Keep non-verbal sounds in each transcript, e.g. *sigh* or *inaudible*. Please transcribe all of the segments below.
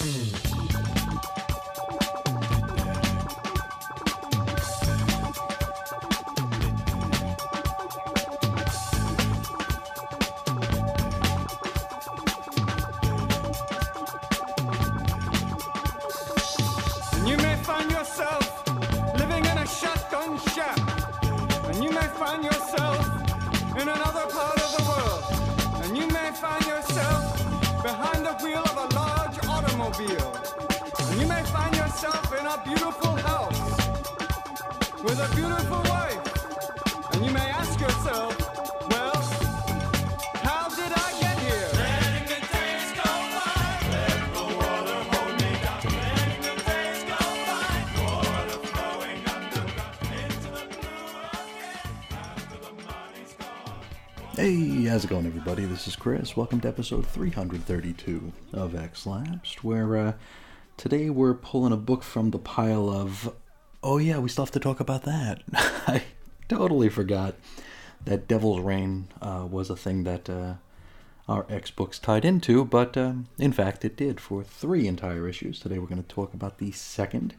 Mm-hmm. Hey, how's it going, everybody? This is Chris. Welcome to episode 332 of X Lapsed, where uh, today we're pulling a book from the pile of. Oh, yeah, we still have to talk about that. *laughs* I totally forgot that Devil's Reign uh, was a thing that uh, our X books tied into, but um, in fact, it did for three entire issues. Today we're going to talk about the second.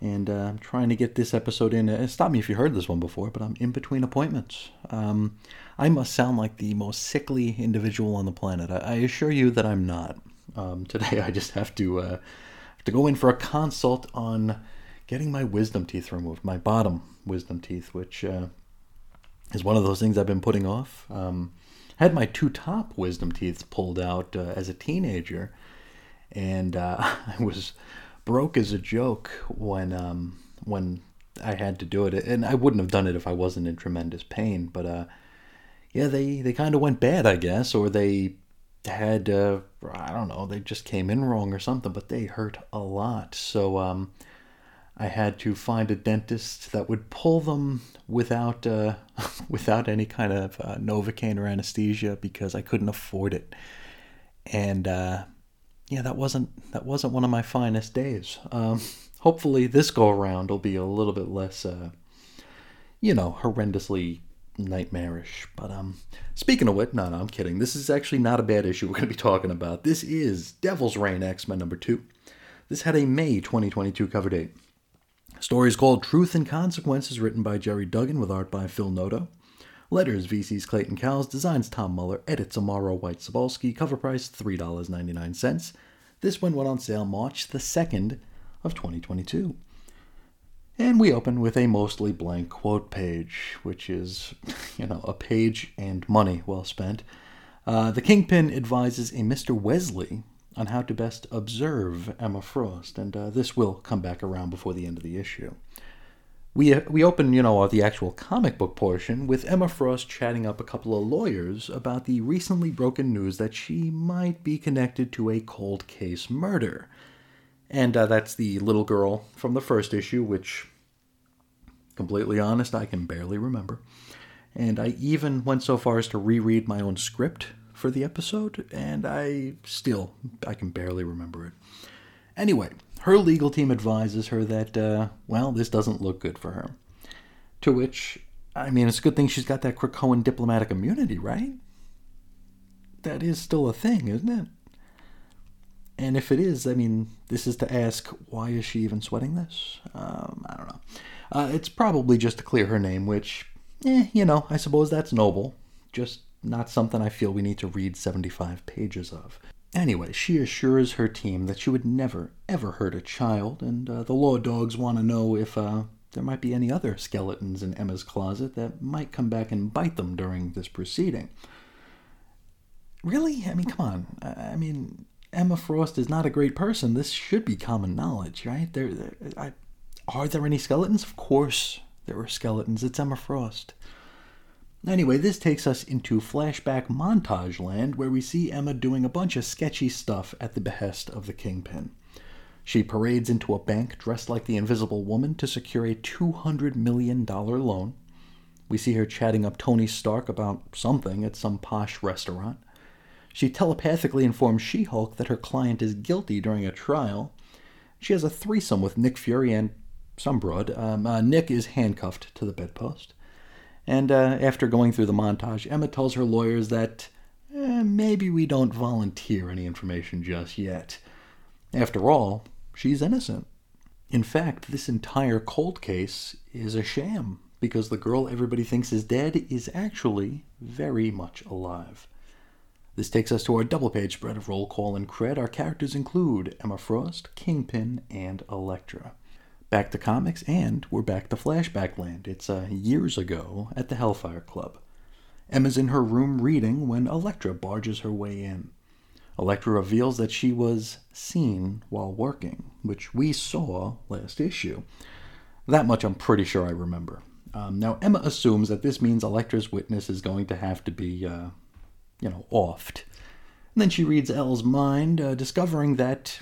And uh, I'm trying to get this episode in. Uh, stop me if you heard this one before, but I'm in between appointments. Um, I must sound like the most sickly individual on the planet. I, I assure you that I'm not. Um, today I just have to uh, have to go in for a consult on getting my wisdom teeth removed, my bottom wisdom teeth, which uh, is one of those things I've been putting off. Um, I had my two top wisdom teeth pulled out uh, as a teenager, and uh, *laughs* I was broke as a joke when um, when I had to do it, and I wouldn't have done it if I wasn't in tremendous pain. But uh, yeah, they they kind of went bad, I guess, or they had uh, I don't know, they just came in wrong or something, but they hurt a lot. So um, I had to find a dentist that would pull them without uh, *laughs* without any kind of uh, novocaine or anesthesia because I couldn't afford it. And uh, yeah, that wasn't that wasn't one of my finest days. Um, hopefully, this go around will be a little bit less, uh, you know, horrendously nightmarish. But um, speaking of which, no, no, I'm kidding. This is actually not a bad issue we're going to be talking about. This is Devil's Reign X Men number two. This had a May 2022 cover date. Story is called Truth and Consequences, written by Gerry Duggan with art by Phil Noto. Letters VC's Clayton Cowles, designs Tom Muller, edits Amaro White Sobalski, cover price $3.99. This one went on sale March the 2nd of 2022. And we open with a mostly blank quote page, which is, *laughs* you know, a page and money well spent. Uh, the Kingpin advises a Mr. Wesley on how to best observe Emma Frost, and uh, this will come back around before the end of the issue. We, uh, we open, you know, the actual comic book portion with Emma Frost chatting up a couple of lawyers about the recently broken news that she might be connected to a cold case murder. And uh, that's the little girl from the first issue, which, completely honest, I can barely remember. And I even went so far as to reread my own script for the episode, and I still I can barely remember it. Anyway, her legal team advises her that uh, well, this doesn't look good for her. To which, I mean, it's a good thing she's got that Krakoan diplomatic immunity, right? That is still a thing, isn't it? And if it is, I mean, this is to ask why is she even sweating this? Um, I don't know. Uh, it's probably just to clear her name, which, eh, you know, I suppose that's noble. Just not something I feel we need to read 75 pages of. Anyway, she assures her team that she would never, ever hurt a child, and uh, the law dogs want to know if uh, there might be any other skeletons in Emma's closet that might come back and bite them during this proceeding. Really? I mean, come on. I mean, Emma Frost is not a great person. This should be common knowledge, right? There, there I, are there any skeletons? Of course there are skeletons. It's Emma Frost. Anyway, this takes us into flashback montage land where we see Emma doing a bunch of sketchy stuff at the behest of the Kingpin. She parades into a bank dressed like the Invisible Woman to secure a $200 million loan. We see her chatting up Tony Stark about something at some posh restaurant. She telepathically informs She Hulk that her client is guilty during a trial. She has a threesome with Nick Fury and some broad. Um, uh, Nick is handcuffed to the bedpost. And uh, after going through the montage, Emma tells her lawyers that eh, maybe we don't volunteer any information just yet. After all, she's innocent. In fact, this entire cold case is a sham because the girl everybody thinks is dead is actually very much alive. This takes us to our double page spread of roll call and cred. Our characters include Emma Frost, Kingpin, and Elektra. Back to comics, and we're back to flashback land. It's uh, years ago at the Hellfire Club. Emma's in her room reading when Elektra barges her way in. Elektra reveals that she was seen while working, which we saw last issue. That much I'm pretty sure I remember. Um, now, Emma assumes that this means Elektra's witness is going to have to be, uh, you know, offed. And then she reads Elle's mind, uh, discovering that,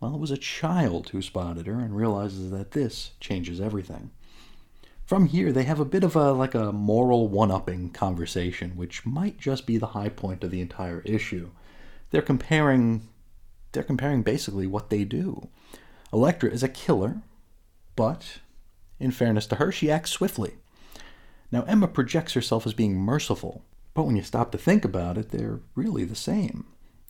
well, it was a child who spotted her and realizes that this changes everything. From here, they have a bit of a like a moral one-upping conversation, which might just be the high point of the entire issue. They're comparing they're comparing basically what they do. Elektra is a killer, but in fairness to her, she acts swiftly. Now, Emma projects herself as being merciful, but when you stop to think about it, they're really the same.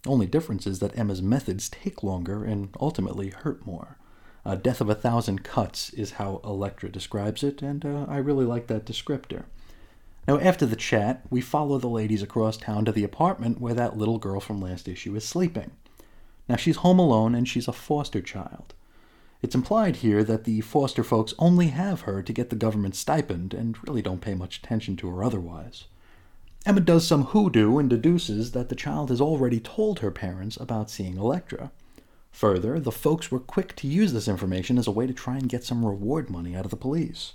Only difference is that Emma's methods take longer and ultimately hurt more. A death of a thousand cuts is how Elektra describes it, and uh, I really like that descriptor. Now, after the chat, we follow the ladies across town to the apartment where that little girl from last issue is sleeping. Now, she's home alone and she's a foster child. It's implied here that the foster folks only have her to get the government stipend and really don't pay much attention to her otherwise. Emma does some hoodoo and deduces that the child has already told her parents about seeing Elektra. Further, the folks were quick to use this information as a way to try and get some reward money out of the police.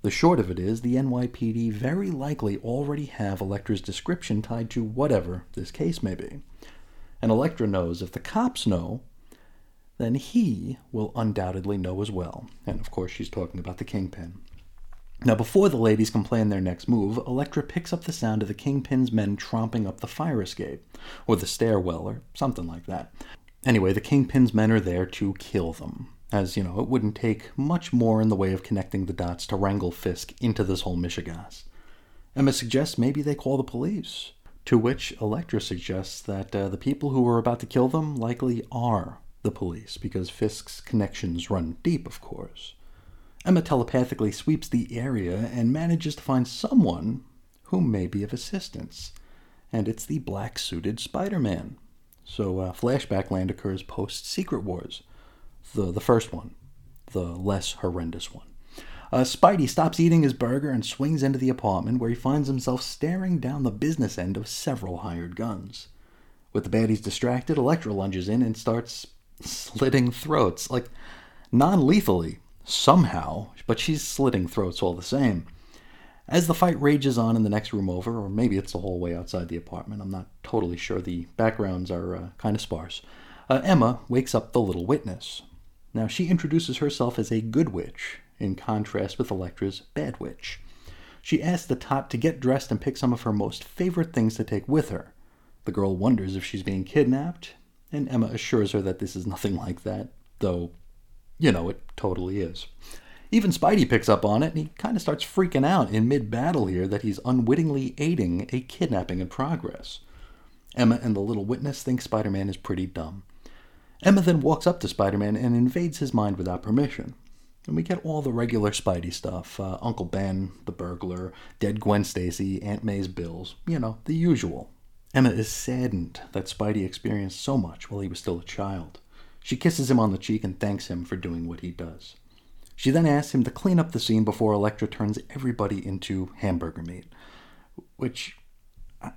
The short of it is, the NYPD very likely already have Elektra's description tied to whatever this case may be. And Elektra knows if the cops know, then he will undoubtedly know as well. And of course, she's talking about the Kingpin. Now, before the ladies can plan their next move, Elektra picks up the sound of the Kingpin's men tromping up the fire escape, or the stairwell, or something like that. Anyway, the Kingpin's men are there to kill them, as, you know, it wouldn't take much more in the way of connecting the dots to wrangle Fisk into this whole Mishegas. Emma suggests maybe they call the police, to which Elektra suggests that uh, the people who are about to kill them likely are the police, because Fisk's connections run deep, of course. Emma telepathically sweeps the area and manages to find someone who may be of assistance, and it's the black suited Spider Man. So, uh, Flashback Land occurs post Secret Wars, the, the first one, the less horrendous one. Uh, Spidey stops eating his burger and swings into the apartment where he finds himself staring down the business end of several hired guns. With the baddies distracted, Elektra lunges in and starts slitting throats, like non lethally, somehow, but she's slitting throats all the same. As the fight rages on in the next room over, or maybe it's the whole way outside the apartment, I'm not totally sure. The backgrounds are uh, kind of sparse. Uh, Emma wakes up the little witness. Now, she introduces herself as a good witch, in contrast with Elektra's bad witch. She asks the tot to get dressed and pick some of her most favorite things to take with her. The girl wonders if she's being kidnapped, and Emma assures her that this is nothing like that, though, you know, it totally is. Even Spidey picks up on it, and he kind of starts freaking out in mid battle here that he's unwittingly aiding a kidnapping in progress. Emma and the little witness think Spider Man is pretty dumb. Emma then walks up to Spider Man and invades his mind without permission. And we get all the regular Spidey stuff uh, Uncle Ben, the burglar, dead Gwen Stacy, Aunt May's bills, you know, the usual. Emma is saddened that Spidey experienced so much while he was still a child. She kisses him on the cheek and thanks him for doing what he does. She then asks him to clean up the scene before Elektra turns everybody into hamburger meat. Which,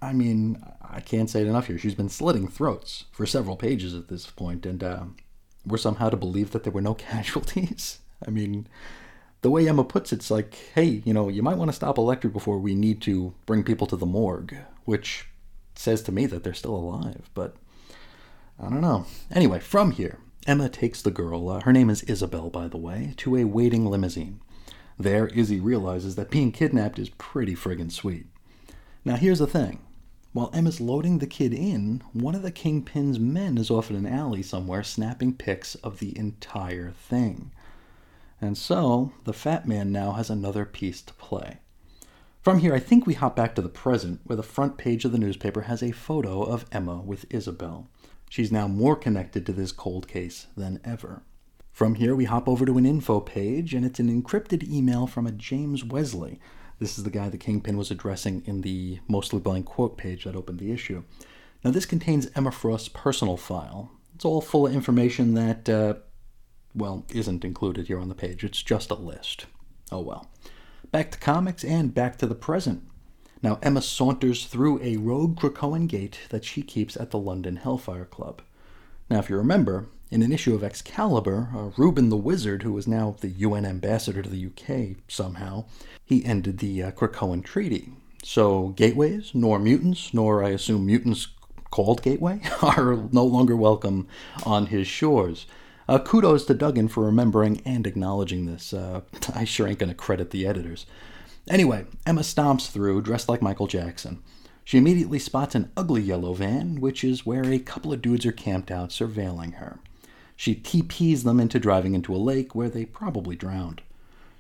I mean, I can't say it enough here. She's been slitting throats for several pages at this point, and uh, we're somehow to believe that there were no *laughs* casualties. I mean, the way Emma puts it, it's like, hey, you know, you might want to stop Elektra before we need to bring people to the morgue, which says to me that they're still alive, but I don't know. Anyway, from here, Emma takes the girl, uh, her name is Isabel, by the way, to a waiting limousine. There, Izzy realizes that being kidnapped is pretty friggin' sweet. Now, here's the thing. While Emma's loading the kid in, one of the Kingpin's men is off in an alley somewhere snapping pics of the entire thing. And so, the fat man now has another piece to play. From here, I think we hop back to the present, where the front page of the newspaper has a photo of Emma with Isabel. She's now more connected to this cold case than ever. From here, we hop over to an info page, and it's an encrypted email from a James Wesley. This is the guy the Kingpin was addressing in the mostly blank quote page that opened the issue. Now, this contains Emma Frost's personal file. It's all full of information that, uh, well, isn't included here on the page. It's just a list. Oh well. Back to comics and back to the present. Now, Emma saunters through a rogue Krakoan gate that she keeps at the London Hellfire Club. Now, if you remember, in an issue of Excalibur, uh, Reuben the Wizard, who is now the UN ambassador to the UK somehow, he ended the uh, Krakoan Treaty. So, gateways, nor mutants, nor I assume mutants called Gateway, *laughs* are no longer welcome on his shores. Uh, kudos to Duggan for remembering and acknowledging this. Uh, *laughs* I sure ain't going to credit the editors. Anyway, Emma stomps through, dressed like Michael Jackson. She immediately spots an ugly yellow van, which is where a couple of dudes are camped out surveilling her. She TPs them into driving into a lake where they probably drowned.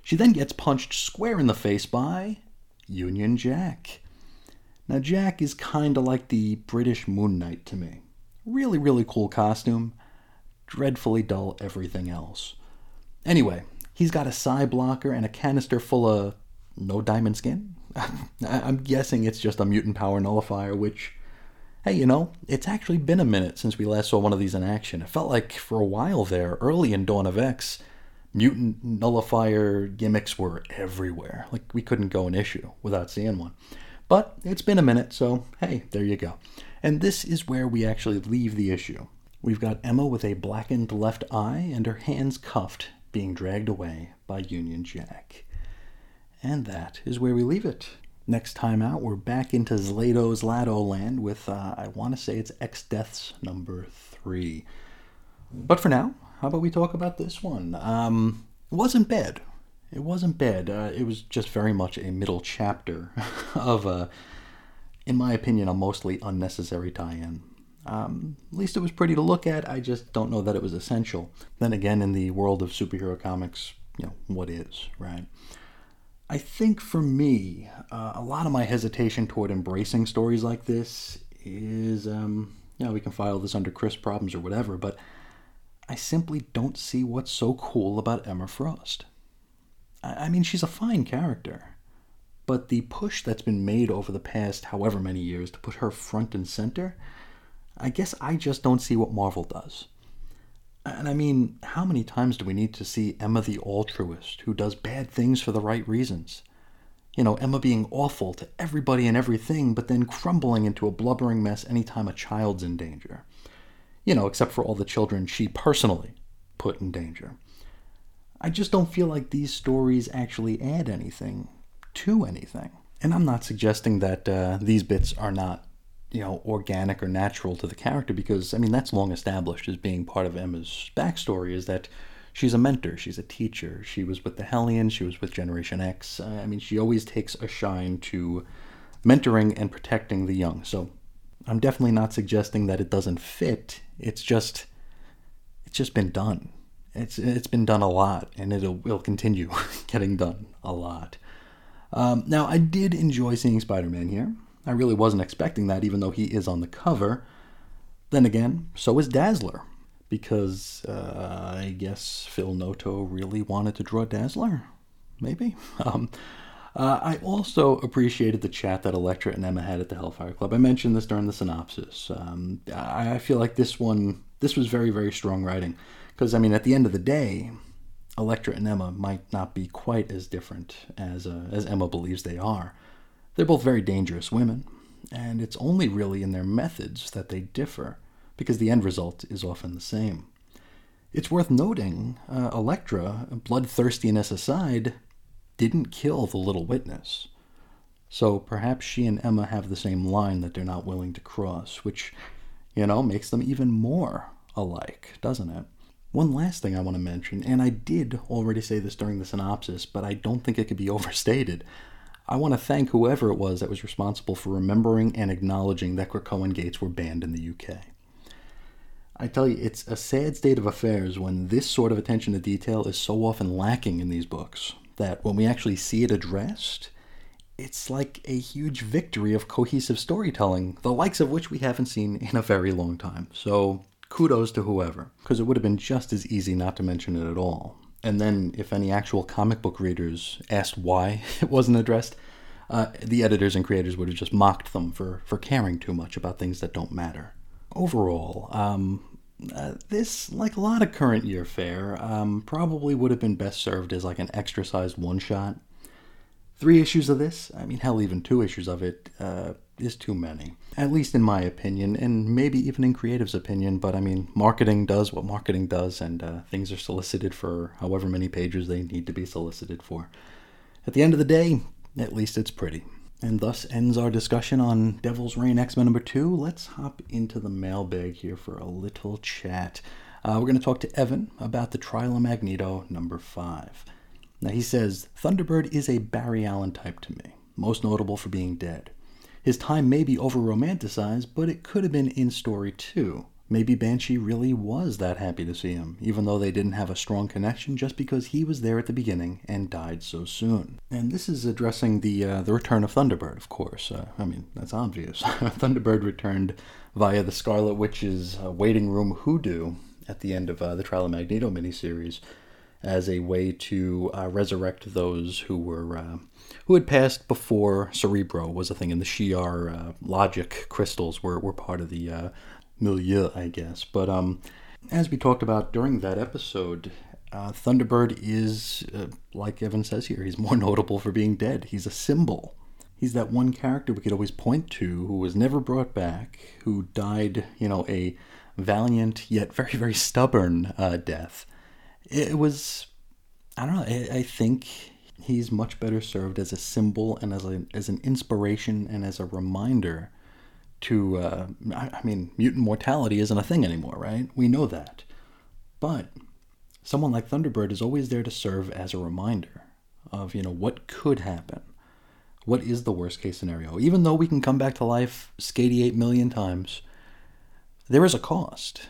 She then gets punched square in the face by Union Jack. Now, Jack is kinda like the British Moon Knight to me. Really, really cool costume, dreadfully dull everything else. Anyway, he's got a psi blocker and a canister full of no diamond skin. *laughs* I'm guessing it's just a mutant power nullifier, which, hey, you know, it's actually been a minute since we last saw one of these in action. It felt like for a while there, early in Dawn of X, mutant nullifier gimmicks were everywhere. Like we couldn't go an issue without seeing one. But it's been a minute, so hey, there you go. And this is where we actually leave the issue. We've got Emma with a blackened left eye and her hands cuffed, being dragged away by Union Jack. And that is where we leave it. Next time out, we're back into Zlato's Lado land with, uh, I want to say it's X Deaths number three. But for now, how about we talk about this one? Um, it wasn't bad. It wasn't bad. Uh, it was just very much a middle chapter *laughs* of, a, in my opinion, a mostly unnecessary tie in. Um, at least it was pretty to look at. I just don't know that it was essential. Then again, in the world of superhero comics, you know, what is, right? I think for me, uh, a lot of my hesitation toward embracing stories like this is, um, you know, we can file this under Chris problems or whatever, but I simply don't see what's so cool about Emma Frost. I, I mean, she's a fine character, but the push that's been made over the past however many years to put her front and center, I guess I just don't see what Marvel does. And I mean, how many times do we need to see Emma the altruist who does bad things for the right reasons? You know, Emma being awful to everybody and everything, but then crumbling into a blubbering mess anytime a child's in danger. You know, except for all the children she personally put in danger. I just don't feel like these stories actually add anything to anything. And I'm not suggesting that uh, these bits are not you know, organic or natural to the character because, I mean, that's long established as being part of Emma's backstory is that she's a mentor, she's a teacher. She was with the Hellions, she was with Generation X. Uh, I mean, she always takes a shine to mentoring and protecting the young. So I'm definitely not suggesting that it doesn't fit. It's just, it's just been done. It's it's been done a lot, and it'll will continue *laughs* getting done a lot. Um, now, I did enjoy seeing Spider-Man here. I really wasn't expecting that, even though he is on the cover. Then again, so is Dazzler, because uh, I guess Phil Noto really wanted to draw Dazzler. Maybe. *laughs* Um, uh, I also appreciated the chat that Elektra and Emma had at the Hellfire Club. I mentioned this during the synopsis. Um, I, I feel like this one, this was very, very strong writing. Because, I mean, at the end of the day, Elektra and Emma might not be quite as different as, uh, as Emma believes they are. They're both very dangerous women, and it's only really in their methods that they differ, because the end result is often the same. It's worth noting, uh, Elektra, bloodthirstiness aside, didn't kill the little witness. So perhaps she and Emma have the same line that they're not willing to cross, which, you know, makes them even more alike, doesn't it? One last thing I want to mention, and I did already say this during the synopsis, but I don't think it could be *laughs* overstated. I want to thank whoever it was that was responsible for remembering and acknowledging that Krakoan gates were banned in the UK. I tell you, it's a sad state of affairs when this sort of attention to detail is so often lacking in these books that when we actually see it addressed, it's like a huge victory of cohesive storytelling, the likes of which we haven't seen in a very long time. So kudos to whoever, because it would have been just as easy not to mention it at all. And then, if any actual comic book readers asked why *laughs* it wasn't addressed, uh, the editors and creators would have just mocked them for, for caring too much about things that don't matter. Overall, um, uh, this, like a lot of current year fare, um, probably would have been best served as like an extra sized one shot. Three issues of this, I mean, hell, even two issues of it, uh, is too many. At least in my opinion, and maybe even in Creative's opinion, but I mean, marketing does what marketing does, and uh, things are solicited for however many pages they need to be solicited for. At the end of the day, at least it's pretty. And thus ends our discussion on Devil's Reign X Men number two. Let's hop into the mailbag here for a little chat. Uh, we're going to talk to Evan about the Trial of Magneto number five. Now he says Thunderbird is a Barry Allen type to me, most notable for being dead. His time may be over romanticized, but it could have been in story too. Maybe Banshee really was that happy to see him, even though they didn't have a strong connection just because he was there at the beginning and died so soon. And this is addressing the uh, the return of Thunderbird, of course. Uh, I mean, that's obvious. *laughs* Thunderbird returned via the Scarlet Witch's uh, waiting room hoodoo at the end of uh, the Trial of Magneto miniseries as a way to uh, resurrect those who were uh, who had passed before Cerebro was a thing, and the Shi'ar logic crystals were, were part of the milieu, I guess. But um, as we talked about during that episode, uh, Thunderbird is, uh, like Evan says here, he's more *laughs* notable for being dead. He's a symbol. He's that one character we could always point to who was never brought back, who died, you know, a valiant yet very, very stubborn uh, death. It was, I don't know, I, I think he's much better served as a symbol and as, a, as an inspiration and as a reminder to, uh, I mean, mutant mortality isn't a thing anymore, right? We know that. But someone like Thunderbird is always there to serve as a reminder of, you know, what could happen. What is the worst case scenario? Even though we can come back to life 88 million times, there is a cost.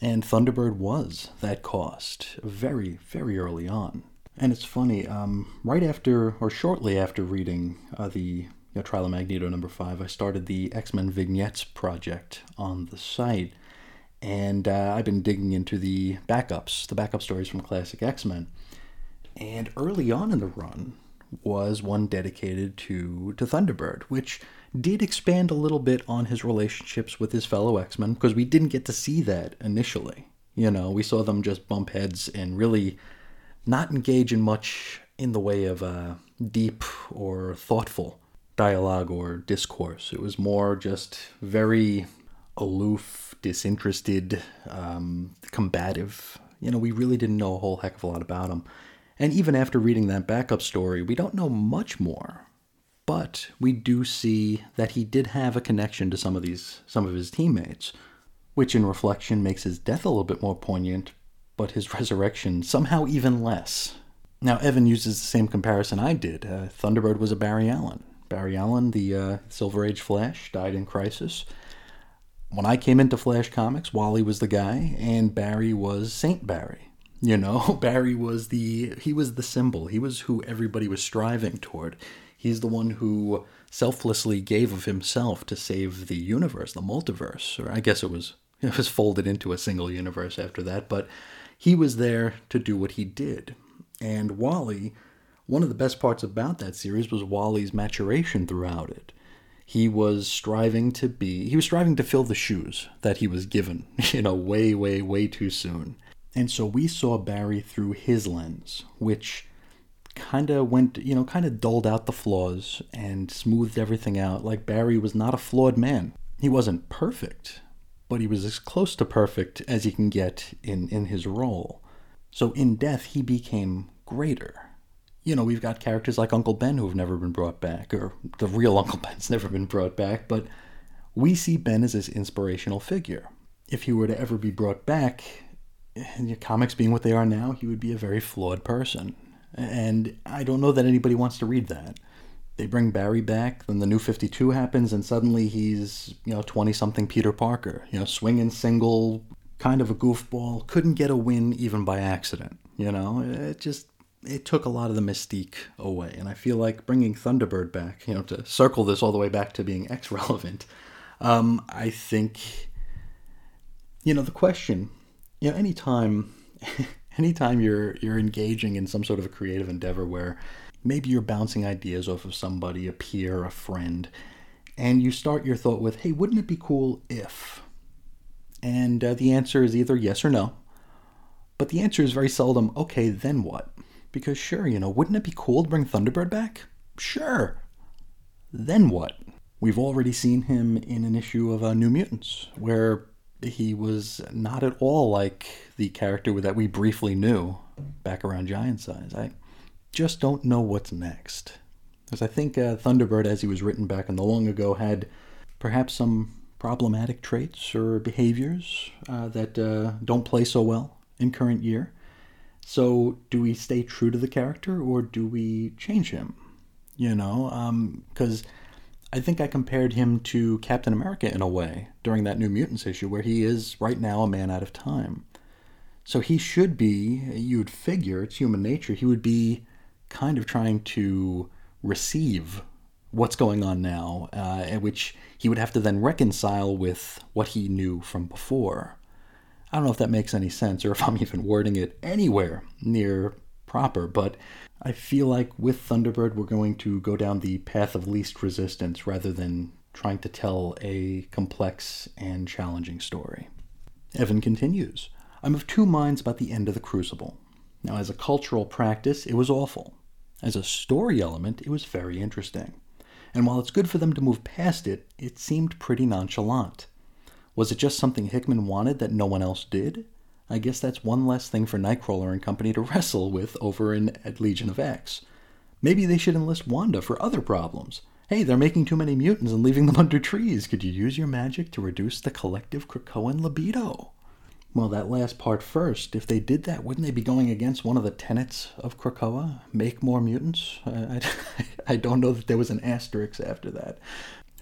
And Thunderbird was that cost very, very early on. And it's funny, um, right after, or shortly after reading uh, the know, Trial of Magneto number five, I started the X Men vignettes project on the site, and uh, I've been digging into the backups, the backup stories from classic X Men. And early on in the run was one dedicated to to Thunderbird, which did expand a little bit on his relationships with his fellow X Men because we didn't get to see that initially. You know, we saw them just bump heads and really not engage in much in the way of uh, deep or thoughtful dialogue or discourse. It was more just very aloof, disinterested, um, combative. You know, we really didn't know a whole heck of a lot about him. And even after reading that backup story, we don't know much more. But we do see that he did have a connection to some of these some of his teammates, which in reflection makes his death a little bit more poignant, but his *laughs* resurrection somehow even less. Now, Evan uses the same comparison I did. Uh, Thunderbird was a Barry Allen. Barry Allen, the uh, Silver Age Flash, died in Crisis. When I came into Flash Comics, Wally was the guy, and Barry was Saint Barry. You know, *laughs* Barry was the he was the symbol. He was who everybody was striving toward. He's the one who selflessly gave of himself to save the universe, the multiverse. Or I guess it was *laughs* it was folded into a single universe after that, but he was there to do what he did. And Wally one of the best parts about that series was Wally's maturation throughout it. He was striving to be, he was striving to fill the shoes that he was given, *laughs* you know, way, way, way too soon. And so we saw Barry through his lens, which kind of went, you know, kind of dulled out the flaws and smoothed everything out. Like Barry was not a flawed man. He wasn't perfect, but he was as close to perfect as he can get in, in his role. So in death, he became greater you know, we've got characters like Uncle Ben who have never been brought back, or the real *laughs* Uncle Ben's never been brought back, but we see Ben as this inspirational figure. If he were to ever be brought back, in comics being what they are now, he would be a very flawed person. And I don't know that anybody wants to read that. They bring Barry back, then the new 52 happens, and suddenly he's, you know, 20 something Peter Parker, you know, swinging single, kind of a goofball, couldn't get a win even by accident. You know, it just it took a lot of the mystique away. And I feel like bringing Thunderbird back, you know, to circle this all the way back to being X relevant, um, I think, you know, the question, you know, anytime, *laughs* anytime you're you're engaging in some sort of a creative endeavor where maybe you're bouncing ideas off of somebody, a peer, a friend, and you start your thought with, "Hey, wouldn't it be cool if?" And uh, the answer is either yes or no. But the answer is very seldom, okay, then what? Because sure, you know, wouldn't it be cool to bring Thunderbird back? Sure. Then what? We've already seen him in an issue of uh, New Mutants, where he was not at all like the character that we briefly knew back around Giant Size. I just don't know what's next. Because I think uh, Thunderbird, as he was written back in the long ago, had perhaps some problematic traits or behaviors uh, that uh, don't play so well in current year. So, do we stay true to the character or do we change him? You know, because um, I think I compared him to Captain America in a way during that New Mutants issue, where he is right now a man out of time. So he should be, you'd figure, it's human nature, he would be kind of trying to receive what's going on now, uh, which he would have to then reconcile with what he knew from before. I don't know if that makes any sense or if I'm even wording it anywhere near proper, but I feel like with Thunderbird, we're going to go down the path of least resistance rather than trying to tell a complex and challenging story. Evan continues I'm of two minds about the end of the Crucible. Now, as a cultural practice, it was awful. As a story element, it was very interesting. And while it's good for them to move past it, it seemed pretty nonchalant. Was it just something Hickman wanted that no one else did? I guess that's one less thing for Nightcrawler and company to *laughs* wrestle with over in at Legion of X. Maybe they should enlist Wanda for other problems. Hey, they're making too many mutants and leaving them *laughs* under trees. Could you use your magic to reduce the collective Krakoan libido? Well, that last part first. If they did that, wouldn't they be going against one of the tenets of Krakoa? Make more mutants? I, I, *laughs* I don't know that there was an asterisk after that.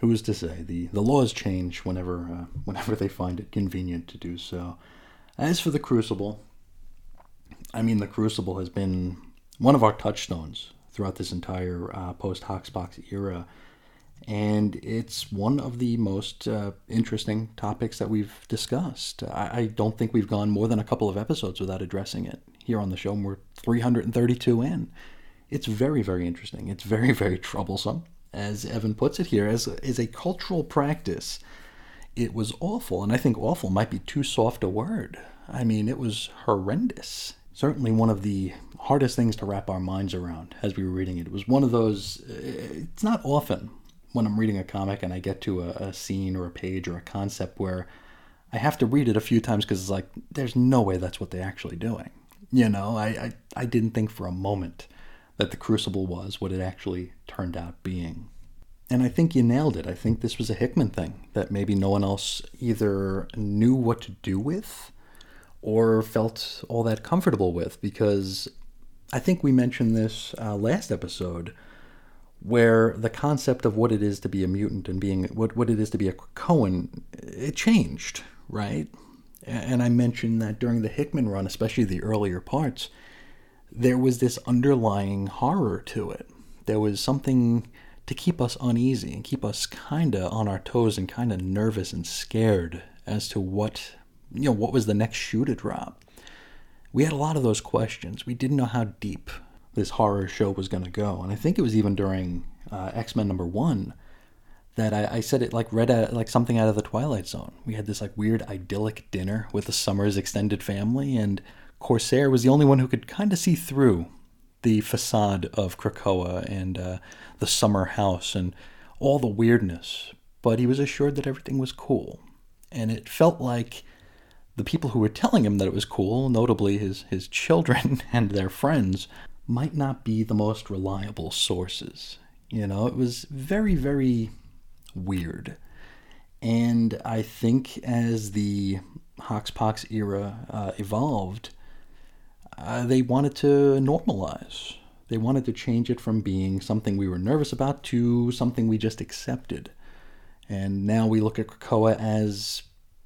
Who's to say? The, the laws change whenever, uh, whenever they find it convenient to do so. As for the Crucible, I mean, the Crucible has been one of our touchstones throughout this entire uh, post Hoxpox era. And it's one of the most uh, interesting topics that we've discussed. I, I, don't think we've gone more than a couple of episodes without addressing it here on the show. And we're 332 in. It's very, very interesting. It's very, *laughs* very troublesome as Evan puts it here, as is a cultural practice. It was awful, and I think awful might be too soft a word. I mean, it was horrendous. Certainly one of the hardest things to wrap our minds around as we were reading it. It was one of those, it's not often when I'm reading a comic and I get to a, a scene or a page or a concept where I have to read it a few times because it's like, there's no way that's what they're actually doing. You know, I, I, I didn't think for a moment that the Crucible was what it actually turned out being. And I think you nailed it. I think this was a Hickman thing that maybe no one else either knew what to do with or felt all that comfortable with because I think we mentioned this uh, last episode where the concept of what it is to be a mutant and being what, what it is to be a Krakoan it changed, right? And I mentioned that during the Hickman run, especially the earlier parts, there was this underlying horror to it. There was something to keep us uneasy and keep us kind of on our toes and kind of nervous and scared as to what, you know, what was the next shoe to drop. We had a lot of those questions. We didn't know how deep this horror show was going to go. And I think it was even during uh, X Men number one that I, I, said it like read a, like something out of the Twilight Zone. We had this like weird idyllic dinner with the Summers extended family, and Corsair was the only one who could kind of see through the facade of Krakoa and uh, the summer house and all the weirdness. But he was assured that everything was cool. And it felt like the people who were telling him that it was cool, notably his, his children *laughs* and their friends, might not be the most reliable sources. You know, it was very, very weird. And I think as the Hoxpox era uh, evolved, uh, they wanted to normalize. They wanted to change it from being something we were nervous about to something we just accepted. And now we look at Krakoa as,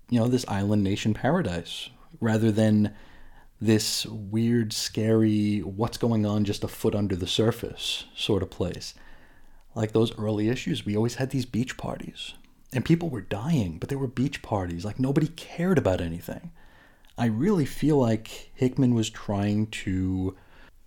you know, this island nation paradise rather than this weird, scary, what's going on just a foot under the surface sort of place. Like those early issues, we always had these beach parties. And people were dying, but there were beach parties. Like nobody cared about anything. I really feel like Hickman was trying to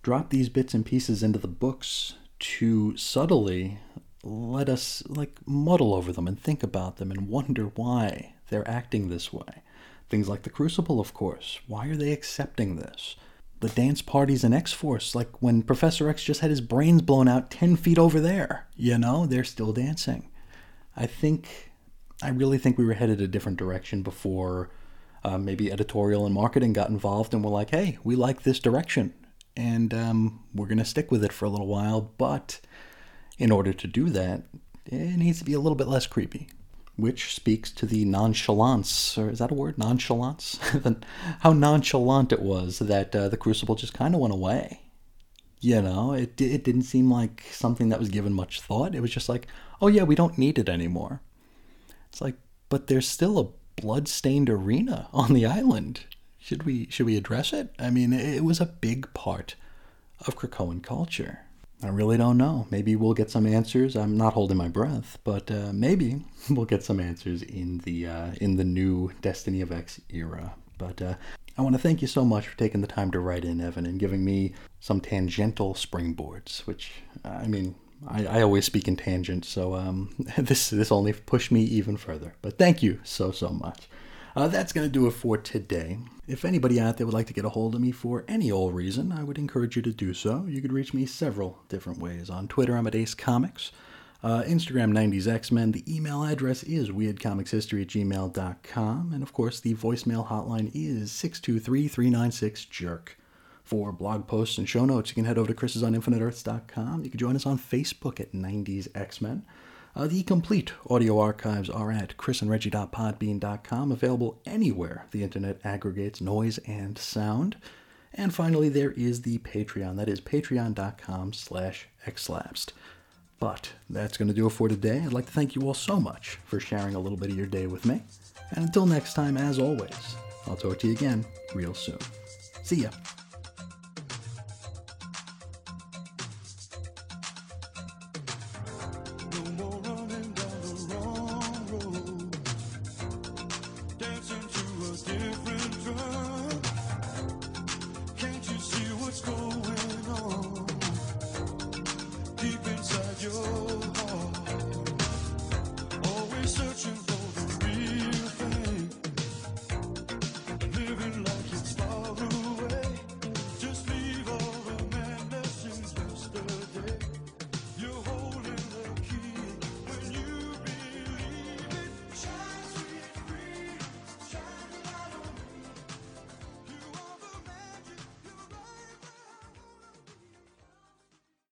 drop these bits and pieces into the books to subtly let us like muddle over them and think about them and wonder why they're acting this way. Things like the Crucible, of course. Why are they accepting this? The dance parties in X Force, like when Professor X just had his brains blown out 10 feet over there. You know, they're still dancing. I think, I really think we were headed a different direction before uh, maybe editorial and marketing got involved and were like, hey, we like this direction and um, we're going to stick with it for a little while. But in order to do that, it needs to be a little bit less creepy, which speaks to the nonchalance, or is that a word? Nonchalance? *laughs* How nonchalant it was that uh, the Crucible just kind of went away. You know, it, it didn't seem like something that was given much thought. It was just like, oh yeah, we don't need it anymore. It's like, but there's still a blood-stained arena on the island. Should we should we address it? I mean, it was a big part of Krakoan culture. I really don't know. Maybe we'll get some answers. I'm not holding my breath, but uh, maybe *laughs* we'll get some answers in the uh, in the new Destiny of X era. But uh, I want to thank you so much for taking the time to write in, Evan, and giving me some tangential springboards. Which I mean, I, I always speak in tangents, so um, *laughs* this this only pushed me even further. But thank you so so much. Uh, that's going to do it for today. If anybody out there would like to get a hold of me for any old reason, I would encourage you to do so. You could reach me several different ways. On Twitter, I'm at Ace Comics. Uh, Instagram 90s X-Men. The email address is weirdcomicshistory at gmail.com. And of course, the voicemail hotline is 623-396-JERK. For blog posts and show notes, you can head over to chrisisoninfiniteearths.com. You can join us on Facebook at 90s X-Men. Uh, the complete audio archives are at chrisandreggie.podbean.com, available anywhere the internet aggregates noise and sound. And finally, there is the Patreon. That is patreon.com slash xlapsed. But that's going to do it for today. I'd like to thank you all so much for sharing a little bit of your day with me. And until next time, as always, I'll talk to you again real soon. See ya.